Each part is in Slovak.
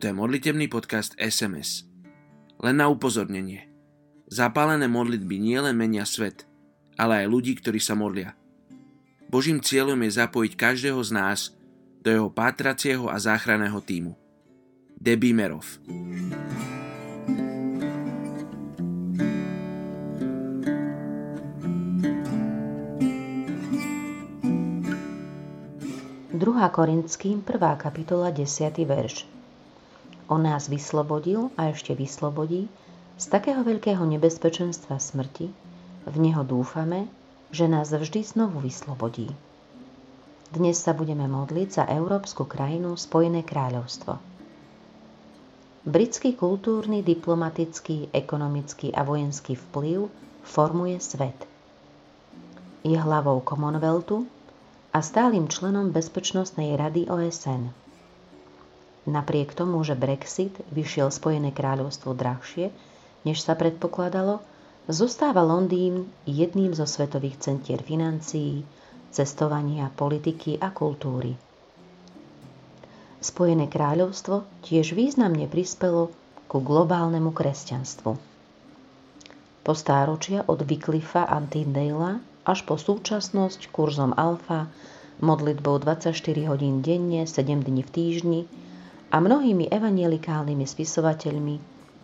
Toto je modlitebný podcast SMS. Len na upozornenie. Zapálené modlitby nielen menia svet, ale aj ľudí, ktorí sa modlia. Božím cieľom je zapojiť každého z nás do jeho pátracieho a záchranného týmu. Debimerov. Druhá Korinským, 1. kapitola, 10. verš. On nás vyslobodil a ešte vyslobodí z takého veľkého nebezpečenstva smrti, v Neho dúfame, že nás vždy znovu vyslobodí. Dnes sa budeme modliť za európsku krajinu Spojené kráľovstvo. Britský kultúrny, diplomatický, ekonomický a vojenský vplyv formuje svet. Je hlavou Commonwealthu a stálym členom Bezpečnostnej rady OSN. Napriek tomu, že Brexit vyšiel Spojené kráľovstvo drahšie, než sa predpokladalo, zostáva Londýn jedným zo svetových centier financií, cestovania, politiky a kultúry. Spojené kráľovstvo tiež významne prispelo ku globálnemu kresťanstvu. Po stáročia od Wycliffa a Tyndale'a až po súčasnosť kurzom alfa, modlitbou 24 hodín denne, 7 dní v týždni, a mnohými evanielikálnymi spisovateľmi,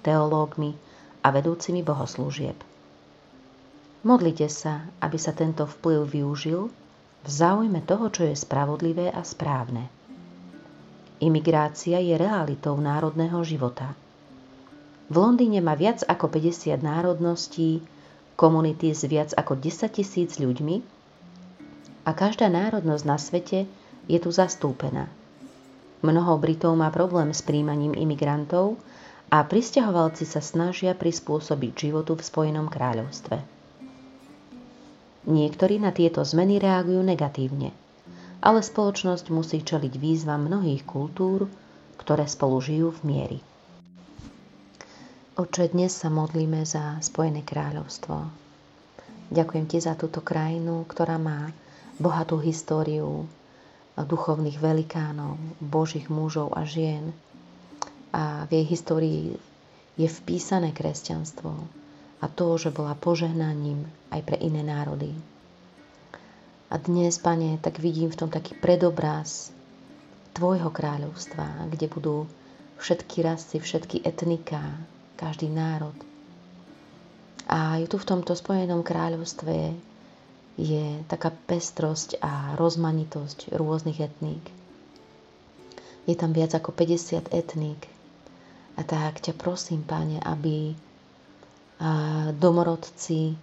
teológmi a vedúcimi bohoslúžieb. Modlite sa, aby sa tento vplyv využil v záujme toho, čo je spravodlivé a správne. Imigrácia je realitou národného života. V Londýne má viac ako 50 národností, komunity s viac ako 10 tisíc ľuďmi a každá národnosť na svete je tu zastúpená. Mnoho Britov má problém s príjmaním imigrantov a pristahovalci sa snažia prispôsobiť životu v Spojenom kráľovstve. Niektorí na tieto zmeny reagujú negatívne, ale spoločnosť musí čeliť výzvam mnohých kultúr, ktoré spolu žijú v miery. Oče, dnes sa modlíme za Spojené kráľovstvo. Ďakujem ti za túto krajinu, ktorá má bohatú históriu, duchovných velikánov, božích mužov a žien. A v jej histórii je vpísané kresťanstvo a to, že bola požehnaním aj pre iné národy. A dnes, pane, tak vidím v tom taký predobraz Tvojho kráľovstva, kde budú všetky rasy, všetky etniká, každý národ. A je tu v tomto Spojenom kráľovstve je taká pestrosť a rozmanitosť rôznych etník. Je tam viac ako 50 etník. A tak ťa prosím, Pane, aby domorodci,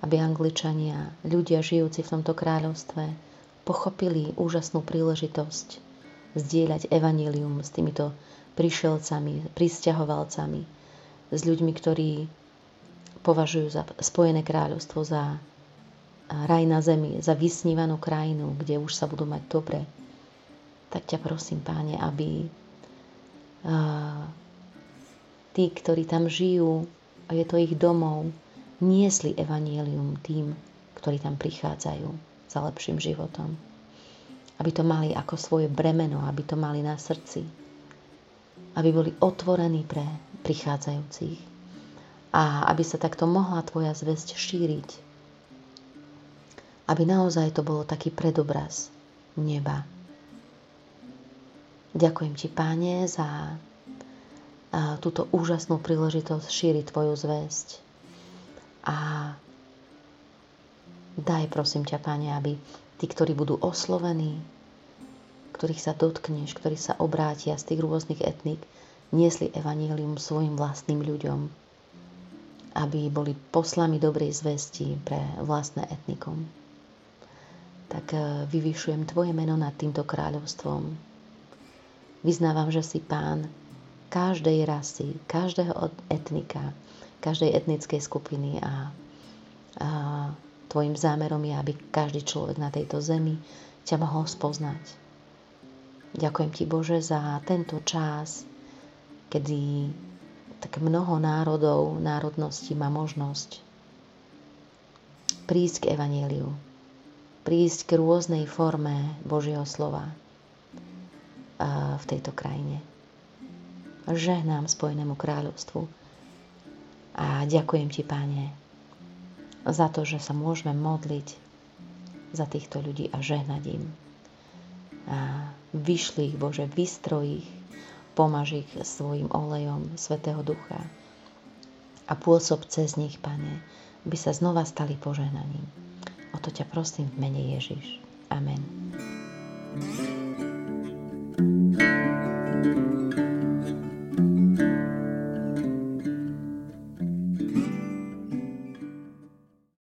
aby Angličania, ľudia žijúci v tomto kráľovstve, pochopili úžasnú príležitosť zdieľať evanílium s týmito prišelcami, pristahovalcami, s ľuďmi, ktorí považujú za Spojené kráľovstvo za raj na zemi, za vysnívanú krajinu, kde už sa budú mať dobre, tak ťa prosím, páne, aby tí, ktorí tam žijú a je to ich domov, niesli evanielium tým, ktorí tam prichádzajú za lepším životom. Aby to mali ako svoje bremeno, aby to mali na srdci. Aby boli otvorení pre prichádzajúcich. A aby sa takto mohla tvoja zväzť šíriť aby naozaj to bolo taký predobraz neba. Ďakujem ti, Páne, za túto úžasnú príležitosť šíriť Tvoju zväzť. A daj, prosím ťa, Páne, aby tí, ktorí budú oslovení, ktorých sa dotkneš, ktorí sa obrátia z tých rôznych etník, niesli evanílium svojim vlastným ľuďom, aby boli poslami dobrej zvesti pre vlastné etnikum tak eh, vyvyšujem Tvoje meno nad týmto kráľovstvom. Vyznávam, že si pán každej rasy, každého etnika, každej etnickej skupiny a, a Tvojim zámerom je, aby každý človek na tejto zemi ťa mohol spoznať. Ďakujem Ti, Bože, za tento čas, kedy tak mnoho národov, národností má možnosť prísť k Evangeliu, prísť k rôznej forme Božieho slova v tejto krajine. žehnám Spojenému kráľovstvu. A ďakujem ti, Pane, za to, že sa môžeme modliť za týchto ľudí a žehnať im. A vyšli ich, Bože, vystroj ich, pomaž ich svojim olejom Svetého Ducha a pôsob cez nich, Pane, by sa znova stali požehnaním. O to ťa prosím v mene Ježiš. Amen.